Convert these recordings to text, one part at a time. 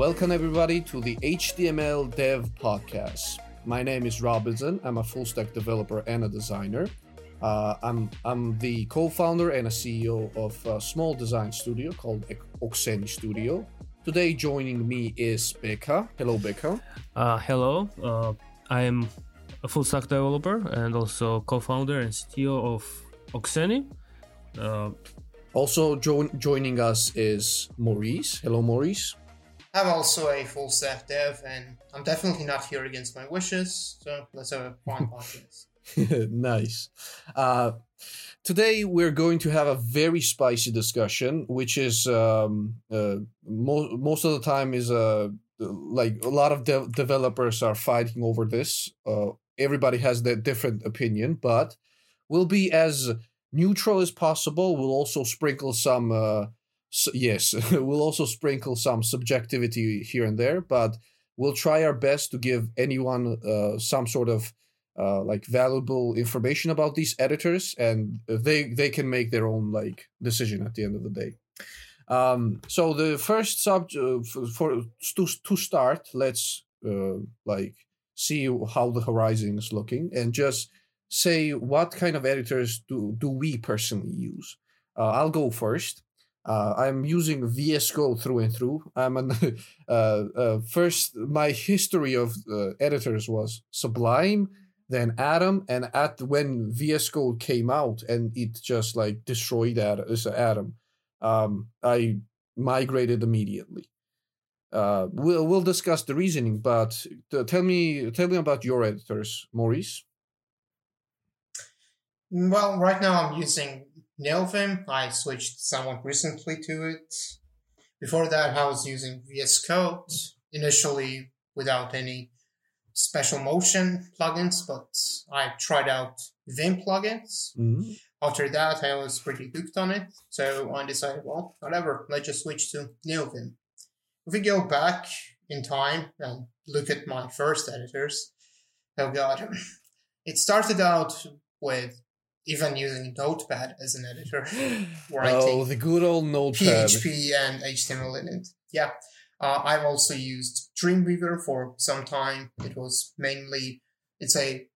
Welcome everybody to the HTML Dev Podcast. My name is Robinson. I'm a full stack developer and a designer. Uh, I'm I'm the co-founder and a CEO of a small design studio called Okseni Studio. Today joining me is Becca. Hello, Becca. Uh, hello. Uh, I am a full stack developer and also co-founder and CEO of Okseni. Uh, also jo- joining us is Maurice. Hello, Maurice. I'm also a full stack dev, and I'm definitely not here against my wishes. So let's have a fun podcast. nice. Uh, today we're going to have a very spicy discussion, which is um, uh, mo- most of the time is uh, like a lot of de- developers are fighting over this. Uh, everybody has their different opinion, but we'll be as neutral as possible. We'll also sprinkle some. So, yes, we'll also sprinkle some subjectivity here and there, but we'll try our best to give anyone uh, some sort of uh, like valuable information about these editors, and they they can make their own like decision at the end of the day. Um, so the first subject uh, for, for, to to start, let's uh, like see how the horizon is looking, and just say what kind of editors do do we personally use. Uh, I'll go first. Uh, I'm using VS Code through and through. I'm an uh, uh, first. My history of uh, editors was Sublime, then Atom, and at when VS Code came out and it just like destroyed Atom, um, I migrated immediately. Uh, we'll we'll discuss the reasoning, but tell me tell me about your editors, Maurice. Well, right now I'm using Neovim. I switched somewhat recently to it. Before that, I was using VS Code, initially without any special motion plugins, but I tried out Vim plugins. Mm-hmm. After that, I was pretty hooked on it, so I decided, well, whatever, let's just switch to Neovim. If we go back in time and look at my first editors, oh god, it started out with even using Notepad as an editor. oh, the good old Notepad. PHP and HTML in it. Yeah. Uh, I've also used Dreamweaver for some time. It was mainly, it's a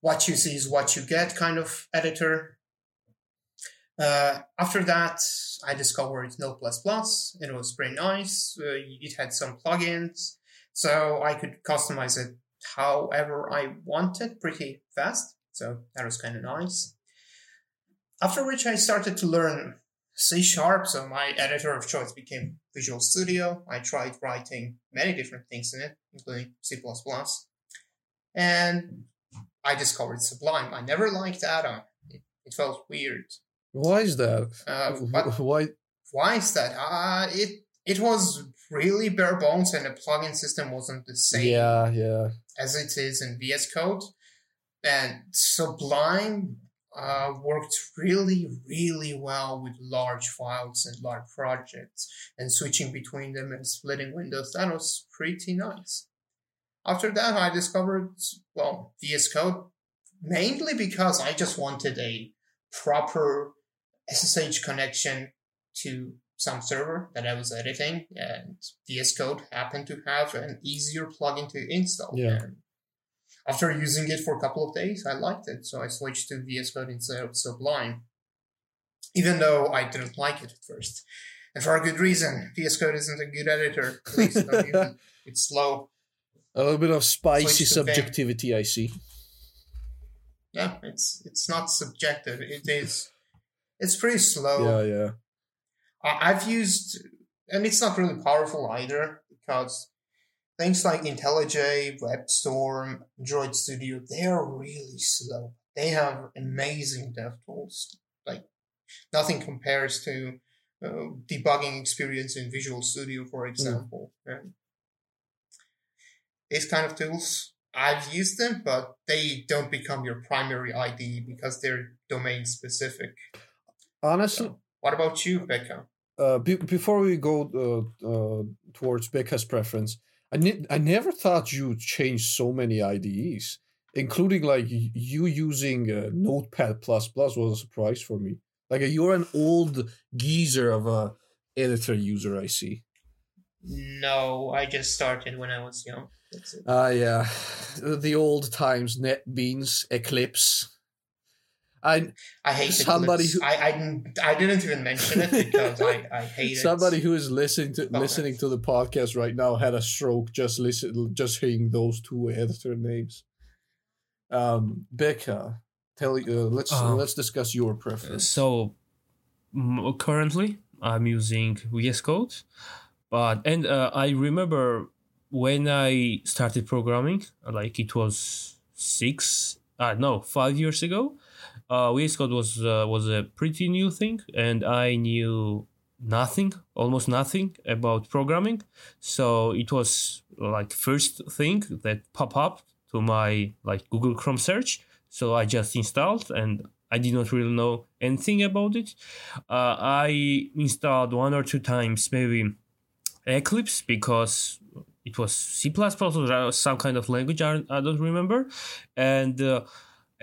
what you see is what you get kind of editor. Uh, after that, I discovered Notepad++. It was pretty nice. Uh, it had some plugins, so I could customize it however I wanted pretty fast. So that was kind of nice. After which I started to learn C sharp, so my editor of choice became Visual Studio. I tried writing many different things in it, including C. And I discovered Sublime. I never liked Atom. It, it felt weird. Why is that? Uh, why? Why is that? Uh, it it was really bare bones, and the plugin system wasn't the same. Yeah, yeah. As it is in VS Code. And Sublime uh, worked really, really well with large files and large projects and switching between them and splitting windows. That was pretty nice. After that, I discovered, well, VS Code mainly because I just wanted a proper SSH connection to some server that I was editing, and VS Code happened to have an easier plugin to install. Yeah. And after using it for a couple of days, I liked it, so I switched to VS Code instead of Sublime. Even though I didn't like it at first. And for a good reason. VS Code isn't a good editor. it's slow. A little bit of spicy subjectivity, I see. Yeah, it's it's not subjective. It is it's pretty slow. Yeah, yeah. I've used and it's not really powerful either because things like IntelliJ, WebStorm, Android Studio, they are really slow. They have amazing dev tools. Like nothing compares to uh, debugging experience in Visual Studio, for hmm. example. Mm. these kind of tools, I've used them, but they don't become your primary IDE because they're domain specific. Honestly, so, what about you, Becca? Uh, be- before we go uh, uh towards Becca's preference, I, ne- I never thought you'd change so many IDEs, including like you using uh, Notepad plus plus was a surprise for me. Like you're an old geezer of a editor user, I see. No, I just started when I was young. Ah, yeah, the old times. NetBeans, Eclipse. I I hate somebody Eclipse. who- I, I didn't I didn't even mention it because I, I hate somebody it. who is listening to Okay. listening to the podcast right now had a stroke just listen just hearing those two editor names. Um, Becca, tell uh, let's Uh, let's discuss your preference. So currently I'm using VS Code, but and uh, I remember when I started programming, like it was six, uh, no, five years ago. Uh, VS Code was uh, was a pretty new thing, and I knew nothing, almost nothing about programming. So it was like first thing that pop up to my like Google Chrome search. So I just installed and I did not really know anything about it. Uh, I installed one or two times maybe Eclipse because it was C++ or some kind of language I, I don't remember, and uh,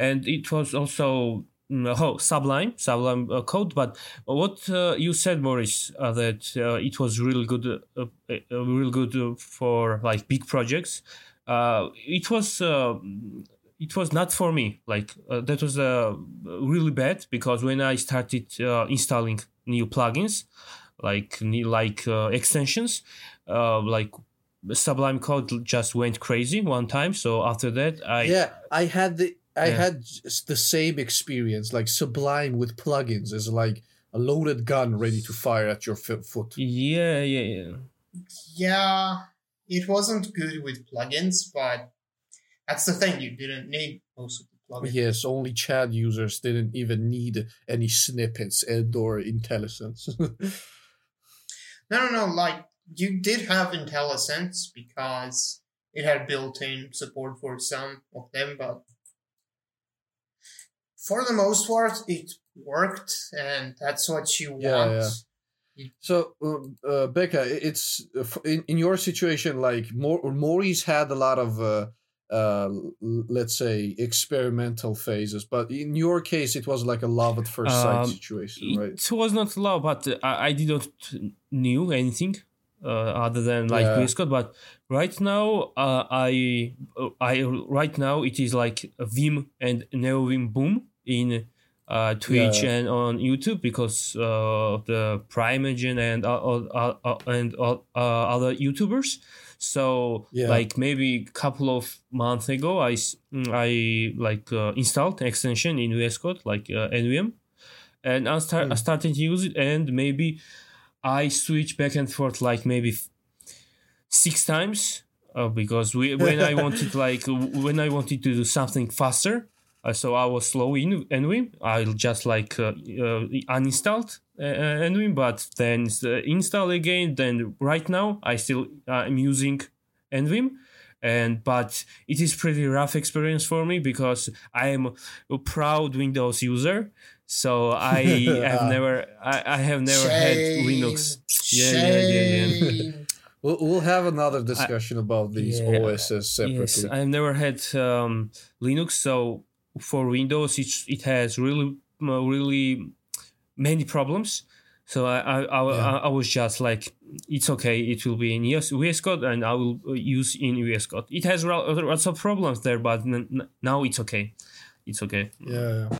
and it was also mm, oh Sublime Sublime uh, code. But what uh, you said, Maurice, uh, that it was really good, uh, really good for like big projects. It was it was not for me. Like uh, that was uh, really bad because when I started uh, installing new plugins, like new- like extensions, like Sublime Code just went crazy one time. So after that, I yeah, I had the I Yeah. had the same experience. Like Sublime with plugins is like a loaded gun ready to fire at your foot. yeah yeah yeah. Yeah, it wasn't good with plugins, but that's the thing. You didn't need most of the plugins. Yes, only Chad users didn't even need any snippets and or IntelliSense. No, no, no. Like you did have IntelliSense because it had built-in support for some of them, but for the most part, it worked, and that's what you want. Yeah, So, um, uh, Becca, it's uh, in, in your situation, like Mor- Maurice had a lot of, uh, uh, let's say, experimental phases, but in your case, it was like a love at first sight Um, situation, right? It was not love, but uh, I, I didn't knew anything uh, other than like Yeah. VS Code. But right now, uh, I I right now it is like a Vim and NeoVim boom in uh, Twitch Yeah. and on YouTube because uh, of the Primeagen and uh, and other YouTubers. So Yeah. like maybe a couple of months ago, I I like uh, installed an extension in VS Code like uh, NVM and I, start, I Hmm. started to use it and maybe i switch back and forth like maybe six times uh, because we, when i wanted like when i wanted to do something faster uh, so i was slow in nvim i just like uh, uh, uninstalled uh, nvim but then s- uh, install again then right now i still uh, i'm using nvim and but it is pretty rough experience for me because i am a proud windows user so I have never, I, I have never had Linux. Yeah, yeah, yeah, yeah. Shame. We'll, we'll have another discussion about these yeah, OSs separately. Yes, I've never had um, Linux. So for Windows, it it has really, uh, really many problems. So I, I, I, Yeah. I, I was just like, it's okay. It will be in VS, Code, and I will uh, use in VS Code. It has lots of problems there, but n- now it's okay. It's okay. Yeah. yeah.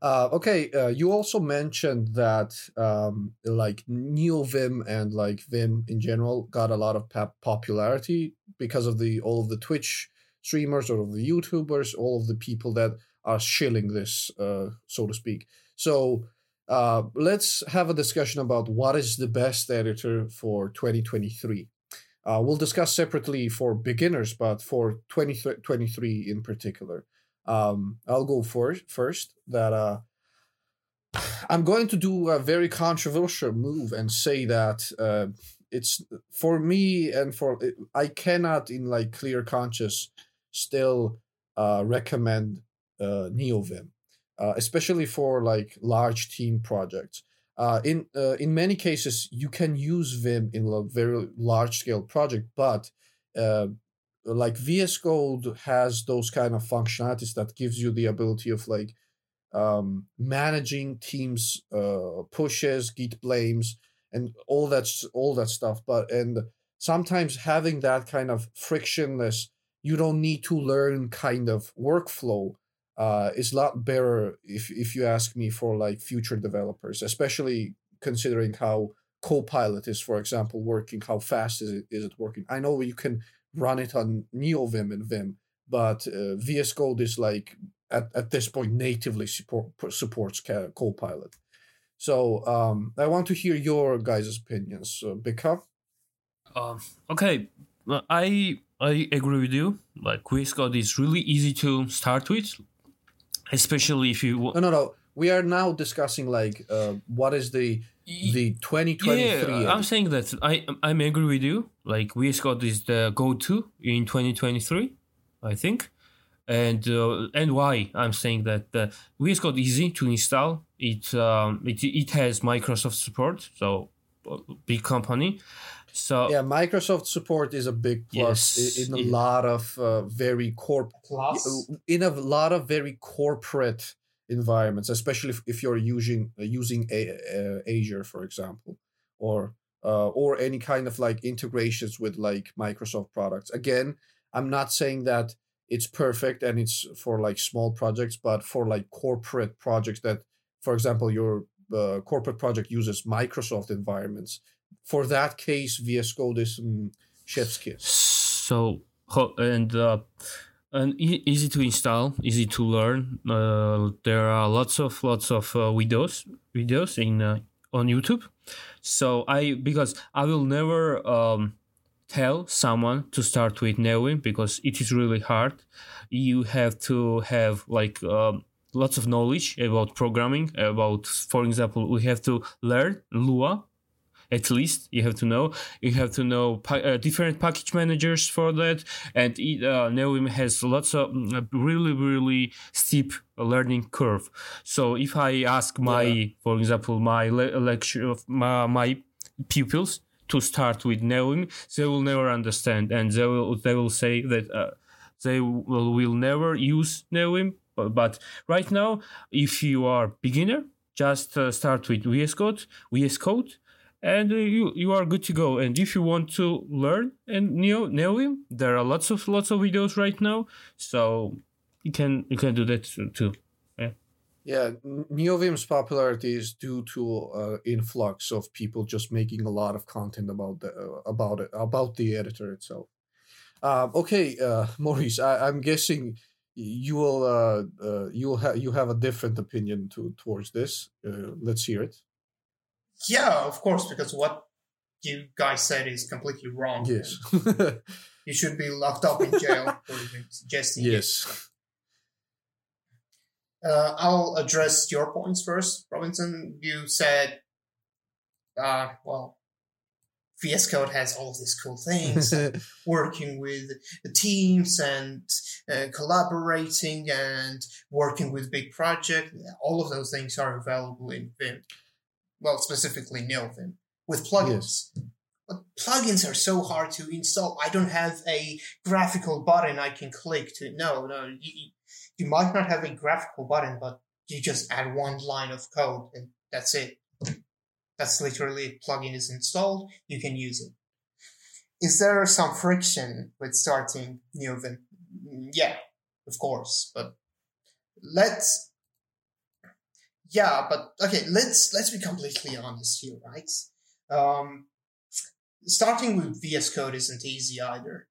Uh, okay, uh, you also mentioned that um, like NeoVim and like Vim in general got a lot of pop- popularity because of the all of the Twitch streamers or of the YouTubers, all of the people that are shilling this, uh, so to speak. So uh, let's have a discussion about what is the best editor for 2023. Uh, we'll discuss separately for beginners, but for 2023 in particular um i'll go for first that uh i'm going to do a very controversial move and say that uh it's for me and for i cannot in like clear conscious still uh recommend uh neovim uh, especially for like large team projects uh in uh, in many cases you can use vim in a very large scale project but uh like VS Code has those kind of functionalities that gives you the ability of like um, managing teams uh, pushes, git blames, and all that all that stuff. But and sometimes having that kind of frictionless, you don't need to learn kind of workflow uh, is a lot better if if you ask me for like future developers, especially considering how Copilot is, for example, working. How fast is it is it working? I know you can run it on NeoVim and Vim, but uh, VS Code is like at, at this point natively support, supports Copilot. So um, I want to hear your guys' opinions. Uh, Becca? Um, okay, I I agree with you. Like VS Code is really easy to start with, especially if you. No, no, no. We are now discussing like uh, what is the the 2023 yeah, i'm saying that i i'm agree with you like vs code is the go-to in 2023 i think and uh, and why i'm saying that uh, vs code easy to install it um, it, it has microsoft support so uh, big company so yeah microsoft support is a big plus yes, in, in a it, lot of uh, very corp plus in a lot of very corporate environments, especially if, if you're using uh, using a, uh, Azure, for example, or uh, or any kind of like integrations with like Microsoft products. Again, I'm not saying that it's perfect and it's for like small projects, but for like corporate projects that, for example, your uh, corporate project uses Microsoft environments. For that case, VS Code is um, chef's kiss. So and uh, and easy to install, easy to learn. Uh, there are lots of lots of uh, videos videos in uh, on YouTube. So I because I will never um, tell someone to start with NeoVim because it is really hard. You have to have like um, lots of knowledge about programming. About for example, we have to learn Lua at least you have to know. You have to know pa- uh, different package managers for that. And it, uh, has lots of mm, really really steep learning curve. So if i ask my yeah. for example my le- lecture of my, my pupils to start with NeoVim they will never understand. And they will they will say that uh, they will, will never use NeoVim but, but right now if you are beginner just uh, start with VS Code, VS Code, and uh, you you are good to go. And if you want to learn and Neo NeoVim, there are lots of lots of videos right now, so you can you can do that too. Yeah. Yeah, NeoVim's popularity is due to uh, influx of people just making a lot of content about the uh, about it about the editor itself. Uh, okay, uh, Maurice, I, I'm guessing you will uh, uh, you will have you have a different opinion to towards this. Uh, let's hear it. Yeah, of course, because what you guys said is completely wrong. Yes. you should be locked up in jail for suggesting Yes. Uh, I'll address your points first, Robinson. You said, uh, well, VS Code has all these cool things, working with the teams and uh, collaborating and working with big projects. All of those things are available in Vim well, specifically NeoVim, with plugins. Yes. But plugins are so hard to install. I don't have a graphical button I can click to. No, no. You, you might not have a graphical button, but you just add one line of code and that's it. That's literally it. Plugin is installed. You can use it. Is there some friction with starting NeoVim? Mm, yeah, of course. But let's yeah, but okay, let's let's be completely honest here, right? Um, starting with VS Code isn't easy either.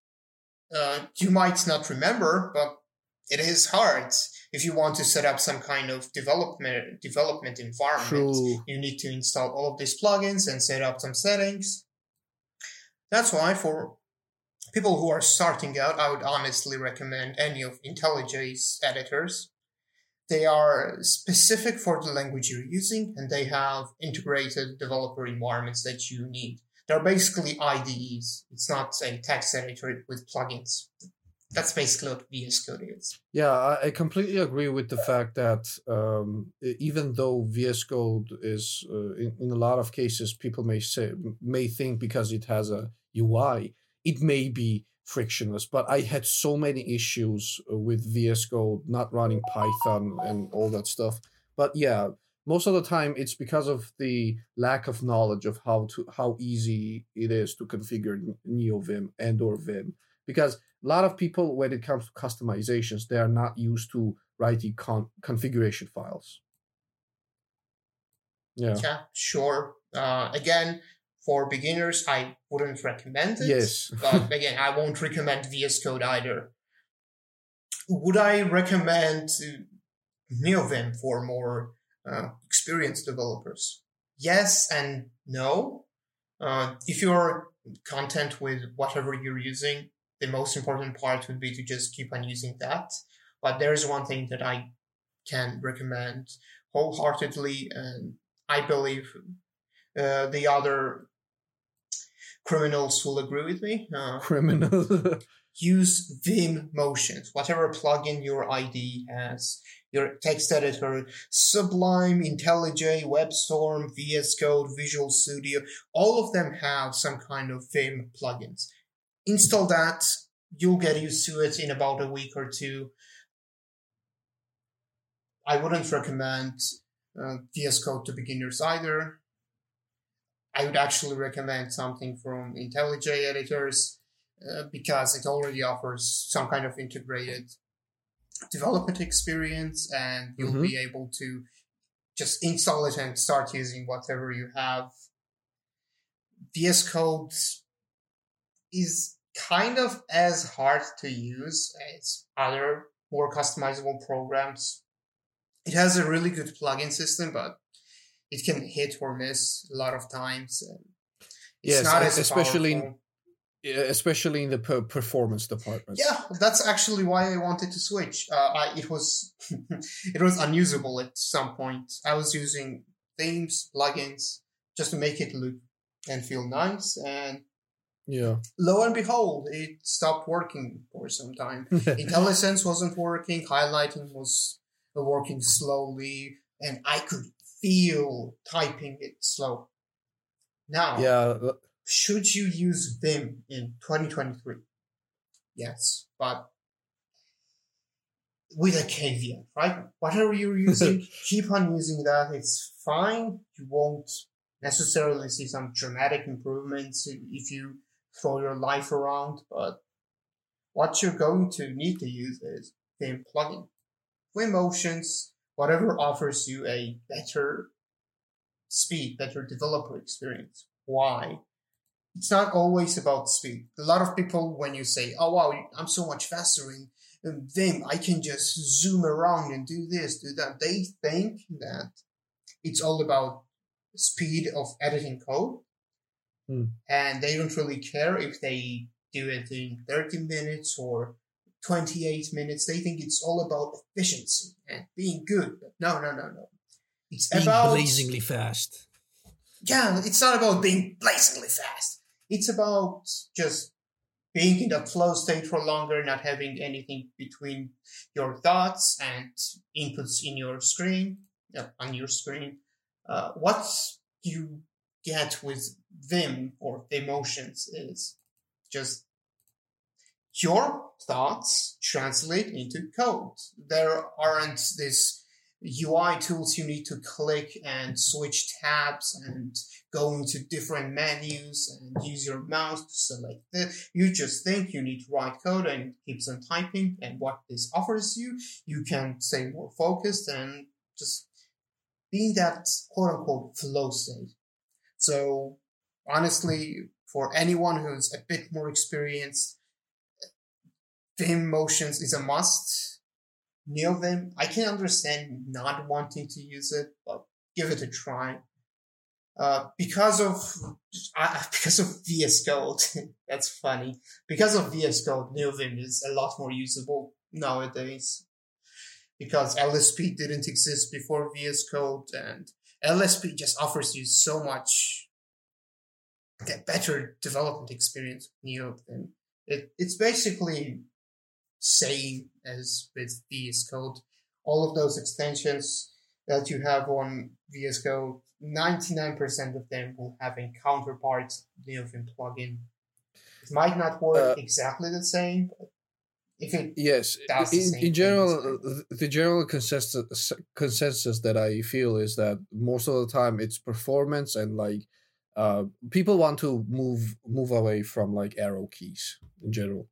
Uh, you might not remember, but it is hard. If you want to set up some kind of development development environment, True. you need to install all of these plugins and set up some settings. That's why for people who are starting out, I would honestly recommend any of IntelliJ's editors they are specific for the language you're using and they have integrated developer environments that you need. They're basically IDEs. It's not a text editor with plugins. That's basically what VS Code is. Yeah, I completely agree with the fact that um, even though VS Code is, uh, in, in a lot of cases, people may say may think because it has a UI, it may be frictionless. But I had so many issues uh, with VS Code not running Python and all that stuff. But yeah, most of the time it's because of the lack of knowledge of how to how easy it is to configure NeoVim and or Vim because a lot of people when it comes to customizations they are not used to writing con- configuration files yeah Yeah, sure. Uh, again, for beginners, I wouldn't recommend it. yes but again, I won't recommend VS Code either. Would I recommend NeoVim for more uh, experienced developers? Yes and no. Uh, if you're content with whatever you're using, the most important part would be to just keep on using that. But there's one thing that I can recommend wholeheartedly, and I believe uh, the other criminals will agree with me. Uh, criminal use Vim Motions, whatever plugin your IDE has, your text editor, Sublime, IntelliJ, WebStorm, VS Code, Visual Studio, all of them have some kind of Vim plugins. Install that, you'll get used to it in about a week or two. I wouldn't recommend uh, VS Code to beginners either. I would actually recommend something from IntelliJ editors uh, because it already offers some kind of integrated development experience and you'll Mhm. be able to just install it and start using whatever you have. VS Code is kind of as hard to use as other more customizable programs. It has a really good plugin system, but it can hit or miss a lot of times. It's Yes, not as especially in- powerful. Especially in the performance department Yeah, that's actually why I wanted to switch. Uh, I, it was it was unusable at some point. I was using themes, plugins, just to make it look and feel nice, and yeah lo and behold, it stopped working for some time. IntelliSense wasn't working. Highlighting was working slowly, and I could feel typing it slow. Now, yeah uh, should you use Vim in 2023? Yes, but with a caveat, right? Whatever you're using, keep on using that. It's fine. You won't necessarily see some dramatic improvements if you throw your life around, but what you're going to need to use is Vim plugin. Vim Motions, whatever offers you a better speed, better developer experience. Why? it's not always about speed. A lot of people, when you say, "Oh wow, I'm so much faster in, Vim, I can just zoom around and do this, do that," they think that it's all about speed of editing code, Hmm. and they don't really care if they do it in 30 minutes or 28 minutes. They think it's all about efficiency and being good. But no, no, no, no. It's being about blazingly fast yeah, it's not about being blazingly fast. It's about just being in that flow state for longer, not having anything between your thoughts and inputs in your screen, uh, on your screen. Uh, what you get with Vim or emotions is just your thoughts translate into code. There aren't these UI tools you need to click and switch tabs and go into different menus and use your mouse to select this. You just think you need to write code and it keeps on typing. And what this offers you, you can stay more focused and just be in that quote unquote flow state. So honestly, for anyone who's a bit more experienced, Vim Motions is a must. NeoVim, I can understand not wanting to use it, but give it a try. Uh, because of uh, because of VS Code, that's funny. Because of VS Code, NeoVim is a lot more usable nowadays. Because LSP didn't exist before VS Code, and LSP just offers you so much better development experience with NeoVim. It, it's basically same as with VS Code. All of those extensions that you have on VS Code, 99% of them will have a counterpart NeoVim plugin. It might not work Uh, exactly the same, but if it Yes, in, in general, the general consensus consensus that I feel is that most of the time it's performance and like uh, people want to move move away from like arrow keys in general.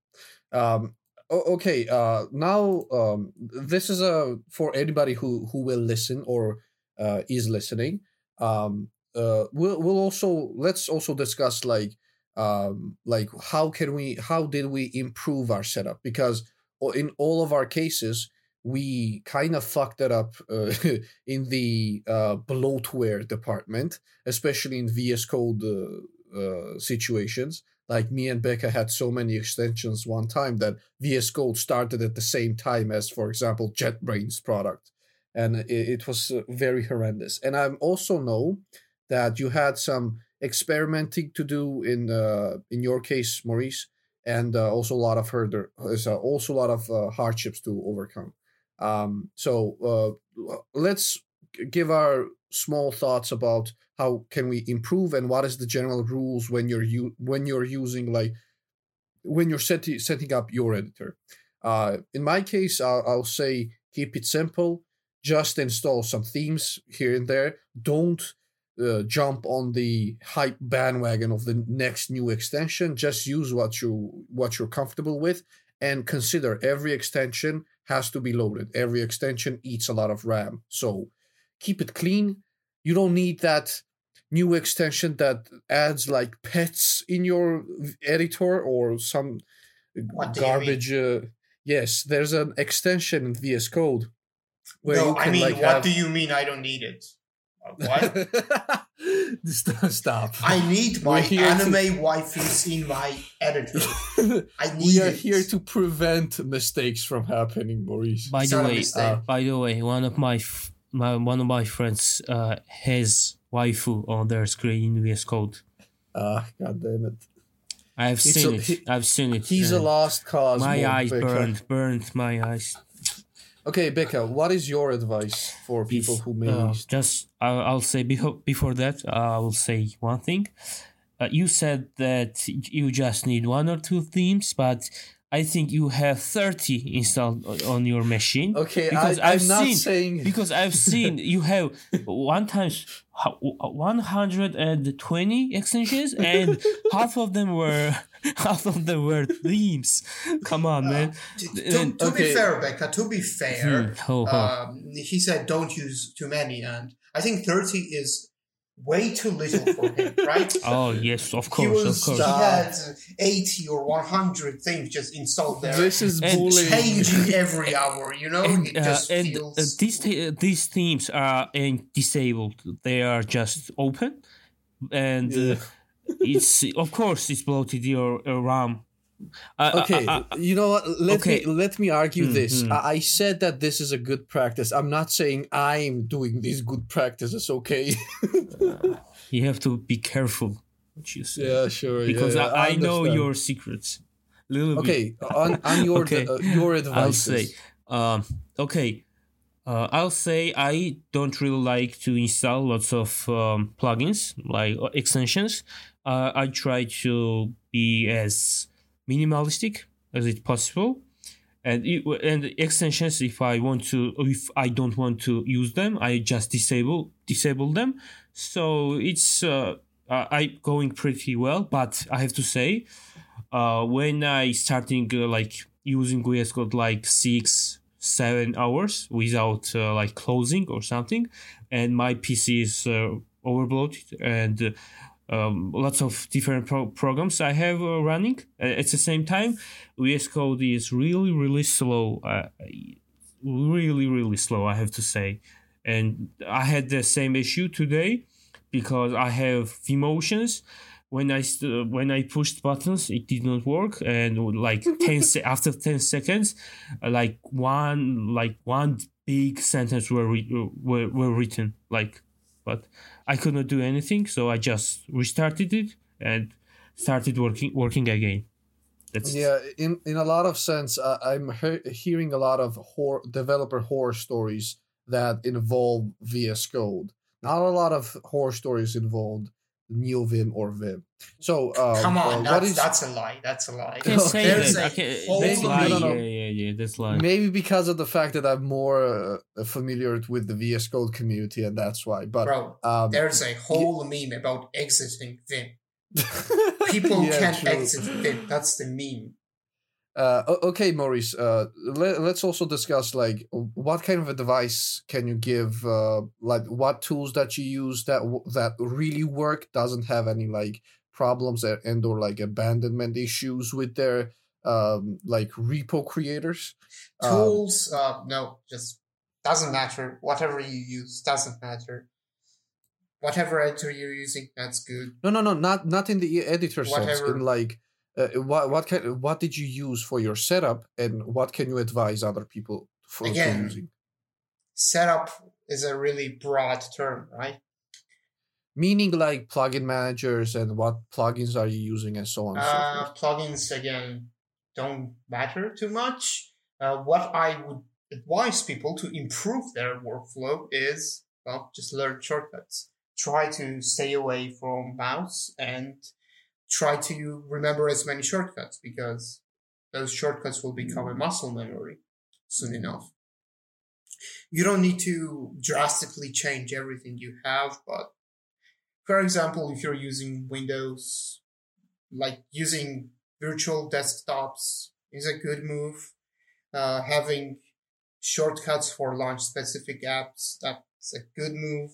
Um, okay, uh, now um, this is a for anybody who who will listen or uh, is listening. Um, uh, we'll we'll also let's also discuss like um like how can we how did we improve our setup because in all of our cases we kind of fucked it up uh, in the uh, bloatware department especially in vs code uh, uh, situations like me and becca had so many extensions one time that vs code started at the same time as for example jetbrains product and it, it was uh, very horrendous and i also know that you had some experimenting to do in uh, in your case, Maurice, and uh, also a lot of herder, uh, also a lot of uh, hardships to overcome. Um, so uh, let's give our small thoughts about how can we improve and what is the general rules when you're u- when you're using like when you're setting setting up your editor. Uh, in my case, I'll, I'll say keep it simple. Just install some themes here and there. Don't uh, jump on the hype bandwagon of the next new extension. Just use what you what you're comfortable with, and consider every extension has to be loaded. Every extension eats a lot of RAM, so keep it clean. You don't need that new extension that adds like pets in your editor or some What do you mean? garbage. Uh, yes, there's an extension in VS Code where no, you can I mean, like what have do you mean I don't need it? What? Stop. Stop. I need my We're to- anime waifus in my editor. I need we are it. here to prevent mistakes from happening, Maurice. By It's the way, uh, by the way, one of my, f- my one of my friends uh, has waifu on their screen in VS Code. Ah, god damn it. I've It's seen a- it. he- I've seen it. He's a lost cause. My eyes Becca. burned, burned my eyes. Okay, Becca, what is your advice for people who may? uh, just I'll, I'll say before before that uh, I will say one thing. Uh, you said that you just need one or two themes, but I think you have thirty installed on your machine. okay, I, because I'm I've not seen- saying Because I've seen you have one times one hundred and twenty extensions, and half of them were half of them were themes. Come on, man. to, to, to Okay. be fair, Becca, to be fair, Hmm, ho, ho. um, he said don't use too many, and I think 30 is way too little for him, right? oh yes, of he course, was of course. he had 80 or 100 things just installed there. this is And bullying. changing every hour, you know? and it uh, and feels uh, these th- uh, these themes are in disabled. They are just open, and uh, it's of course it's bloated your uh, RAM. Uh, uh, Okay, uh, uh, you know what? Let okay. me let me argue Hmm, this. I, I said that this is a good practice. I'm not saying I'm doing these good practices. Okay. you have to be careful what you say yeah, sure. because yeah, I, I know your secrets. Little bit. Okay, on, on your Okay. uh, your advice. I'll say, um, okay, uh, I'll say I don't really like to install lots of um, plugins like uh, extensions. Uh, I try to be as minimalistic as it possible, and it, and extensions. If I want to, if I don't want to use them, I just disable disable them. So it's uh, I going pretty well, but I have to say uh, when I starting uh, like using VS Code like six seven hours without uh, like closing or something, and my PC is uh, overloaded and um, lots of different pro- programs I have uh, running uh, at the same time. VS Code is really really slow, uh, really really slow. I have to say, and I had the same issue today because I have emotions. when I st- when I pushed buttons, it did not work, and like ten se- after ten seconds, uh, like one like one big sentence were re- were were written like, but I could not do anything, so I just restarted it and started working working again. That's Yeah, in in a lot of sense, uh, I'm he- hearing a lot of horror, developer horror stories that involve VS Code. Not a lot of horror stories involved NeoVim or Vim. So um, Come uh, on, what that's, is that's a lie. That's a lie. I can't say There's that. a I can't, whole that's Maybe- lie. no, no, no. Yeah, yeah, yeah. That's lie. maybe because of the fact that I'm more uh, familiar with the VS Code community, and that's why. But Bro, um, there's a whole meme about exiting Vim. People Yeah, can't true. exit Vim. That's the meme. Uh, okay, Maurice. Uh, let, let's also discuss like what kind of advice can you give? Uh, like what tools that you use that that really work doesn't have any like problems and or like abandonment issues with their um like repo creators. Um, Tools, uh, no, just doesn't matter. Whatever you use doesn't matter. Whatever editor you're using, that's good. no, no, no, not not in the editor sense. Whatever. In like. Uh, what what kind what did you use for your setup and what can you advise other people for, for using? Setup is a really broad term, right? Meaning like plugin managers and what plugins are you using and so on and so Uh, forth. plugins again don't matter too much. Uh, what I would advise people to improve their workflow is well, just learn shortcuts. Try to stay away from mouse and try to remember as many shortcuts because those shortcuts will become a muscle memory soon enough. You don't need to drastically change everything you have, but for example, if you're using Windows, like using virtual desktops is a good move. Uh, having shortcuts for launch specific apps, that's a good move.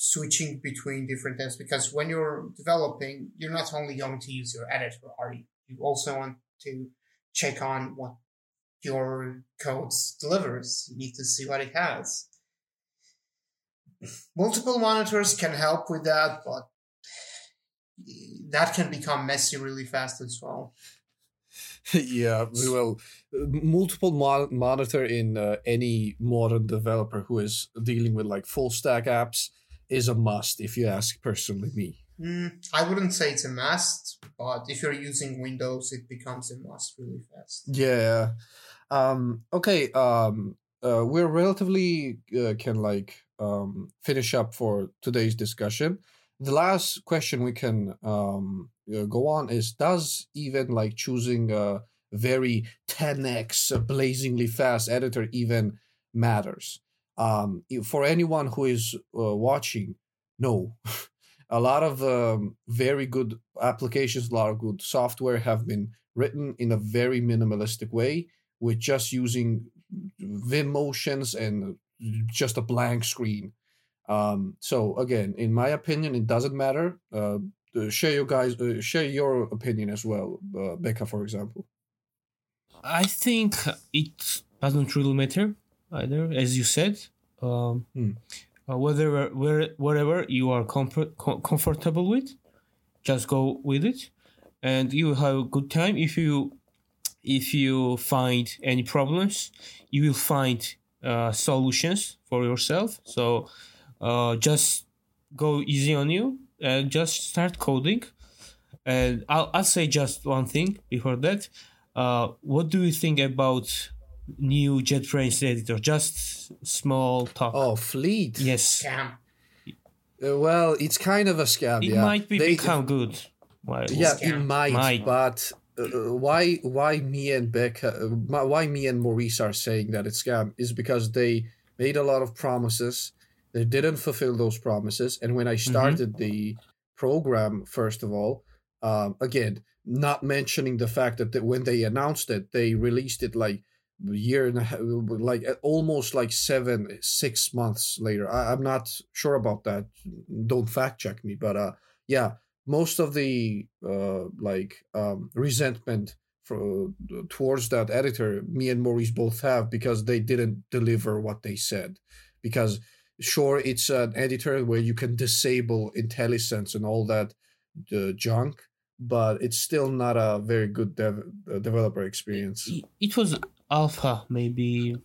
Switching between different apps because when you're developing, you're not only going to use your editor, are you? You also want to check on what your code delivers. You need to see what it has. Multiple monitors can help with that, but that can become messy really fast as well. yeah, well, uh, multiple mo- monitor in uh, any modern developer who is dealing with like full stack apps is a must. If you ask personally me, Mm, I wouldn't say it's a must, but if you're using Windows, it becomes a must really fast. yeah. Um. Okay. Um. Uh, we're relatively uh, can like um finish up for today's discussion. The last question we can um uh, go on is: Does even like choosing a very 10x blazingly fast editor even matters? Um, for anyone who is uh, watching, no. a lot of um, very good applications, a lot of good software have been written in a very minimalistic way with just using Vim motions and just a blank screen. Um, so again, in my opinion, it doesn't matter. Uh, uh, share your guys, uh, share your opinion as well, uh, Becca, for example. I think it doesn't really matter either, as you said. Um, Hmm. uh, whether where wherever you are comfort, com- comfortable with, just go with it, and you will have a good time. If you if you find any problems, you will find uh, solutions for yourself. So uh, just go easy on you and just start coding. And I'll, I'll say just one thing before that. Uh, what do you think about new JetBrains editor? Just small talk. Oh, Fleet. Yes, Scam. Uh, well, it's kind of a scam. it yeah. might be They- become good. Why? yeah it scam. might, Might. but uh, why why me and becca uh, why me and maurice are saying that it's scam is because they made a lot of promises they didn't fulfill those promises and when i started the program first of all um, again not mentioning the fact that, that when they announced it they released it like a year and a half like almost like seven six months later I, i'm not sure about that don't fact check me but uh yeah most of the uh, like um, resentment for, towards that editor, me and Maurice both have because they didn't deliver what they said. Because sure, it's an editor where you can disable IntelliSense and all that uh, junk, but it's still not a very good dev- uh, developer experience. It- It was alpha, maybe.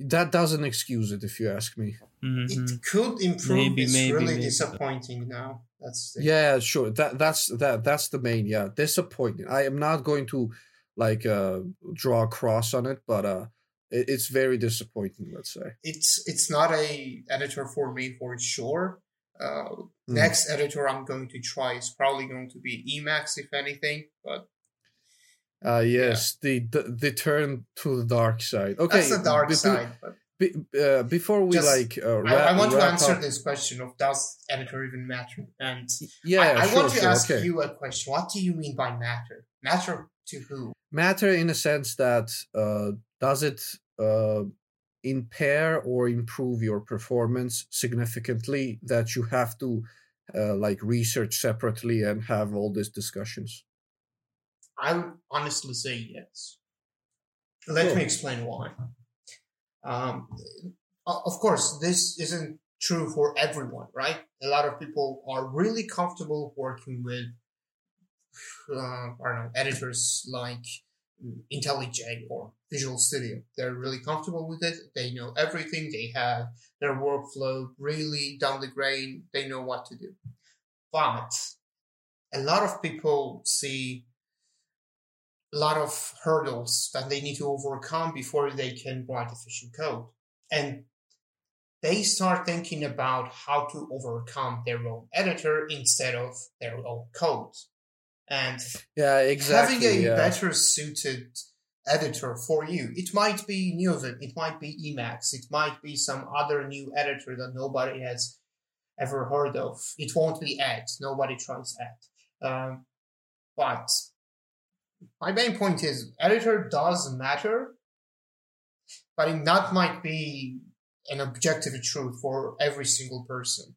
That doesn't excuse it, if you ask me. Mhm. It could improve. Maybe, it's maybe, really maybe. disappointing now. That's the, Yeah, sure. That that's that that's the main. Yeah, disappointing. I am not going to like uh draw a cross on it, but uh, it, it's very disappointing. Let's say. it's it's not a editor for me for sure. Uh, Hmm. Next editor I'm going to try is probably going to be Emacs, if anything. But Uh, yes, the, the the turn to the dark side. Okay, that's the dark be- side. Be- uh, before we Just- like, uh, I, wrap, I want to answer up- this question of does editor even matter? And Yeah, I, I sure, want to sure, ask okay. you a question. What do you mean by matter? Matter to who? matter in a sense that uh, does it uh, impair or improve your performance significantly that you have to uh, like research separately and have all these discussions I would honestly say yes. Let Cool. me explain why. Um, of course, this isn't true for everyone, right? A lot of people are really comfortable working with, uh, I don't know, editors like IntelliJ or Visual Studio. They're really comfortable with it. They know everything. They have their workflow really down the grain. They know what to do. But a lot of people see lot of hurdles that they need to overcome before they can write efficient code. And they start thinking about how to overcome their own editor instead of their own code. And yeah exactly having a yeah. better suited editor for you, it might be Neovim, it might be Emacs, it might be some other new editor that nobody has ever heard of. It won't be Ed. Nobody tries Ed. Um, but my main point is editor does matter, but it that might be an objective truth for every single person.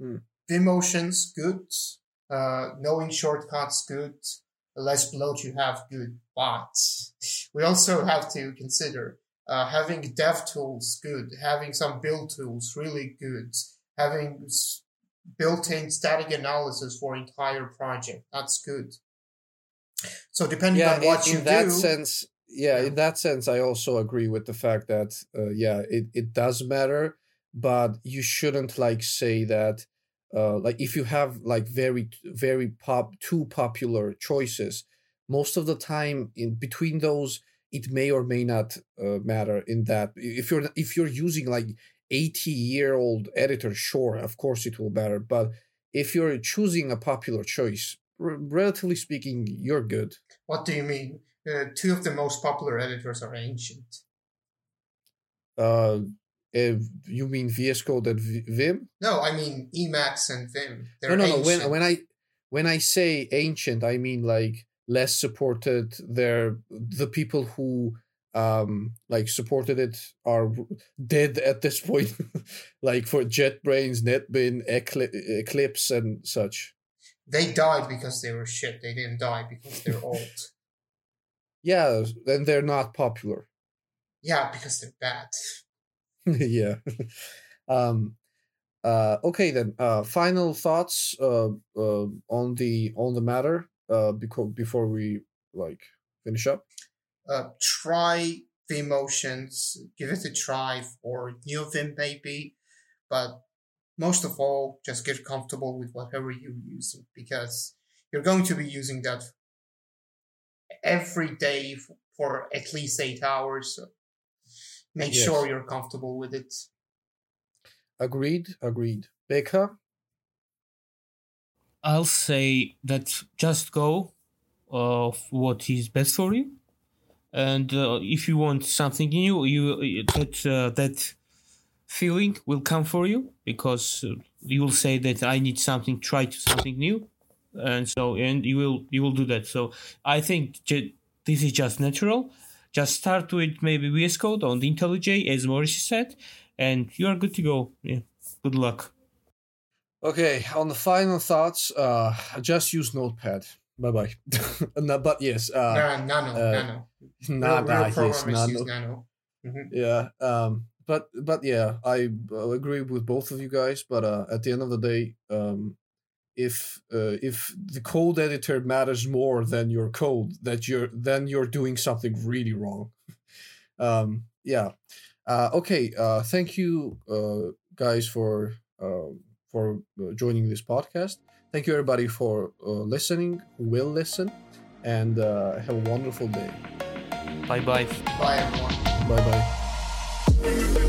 Hmm. Vim motions good, uh, knowing shortcuts good, the less bloat you have good, but we also have to consider uh, having dev tools good, having some build tools really good, having built-in static analysis for entire project that's good. So depending yeah on what in, you in that do, sense yeah, Yeah. in that sense i also agree with the fact that uh, yeah it, it does matter but you shouldn't like say that uh, like if you have like very very pop two popular choices most of the time in between those it may or may not uh, matter in that if you're if you're using like 80 year old editor sure of course it will matter but if you're choosing a popular choice r- relatively speaking you're good what do you mean? Uh, two of the most popular editors are ancient. uh if you mean vs code and V- vim No, I mean Emacs and Vim. They're no no no when when i when i say ancient i mean like less supported they're the people who um like supported it are dead at this point like for jetbrains NetBeans Ecli- eclipse and such they died because they were shit. They didn't die because they're old. yeah and they're not popular Yeah, because they're bad. yeah um uh okay then uh final thoughts uh, uh on the on the matter uh because before we like finish up Uh, try the emotions, give it a try for Neovim maybe, but most of all, just get comfortable with whatever you're using because you're going to be using that every day for at least eight hours. So make Yes. sure you're comfortable with it. agreed agreed Becca? I'll say that just go of what is best for you, and uh, if you want something new, you that uh, that feeling will come for you because uh, you will say that I need something, try to something new, and so and you will you will do that. So I think this is just natural. Just start with maybe VS Code on the IntelliJ, as Maurice said, and you are good to go. Yeah, good luck. Okay, on the final thoughts, uh, just use Notepad. Bye bye. no, but yes, uh, no, nano, uh, nano. nah, Real- nah, real yes, programmers nano. nano. Mhm. Yeah, um, but but yeah, I uh, agree with both of you guys. But uh, at the end of the day, um, if uh, if the code editor matters more than your code, that you're then you're doing something really wrong. um, yeah. Uh, okay. Uh, thank you, uh, guys, for uh, for uh, joining this podcast. Thank you, everybody, for uh, listening. Who will listen, and uh, have a wonderful day. Bye bye. Bye, everyone. Bye bye. Thank you.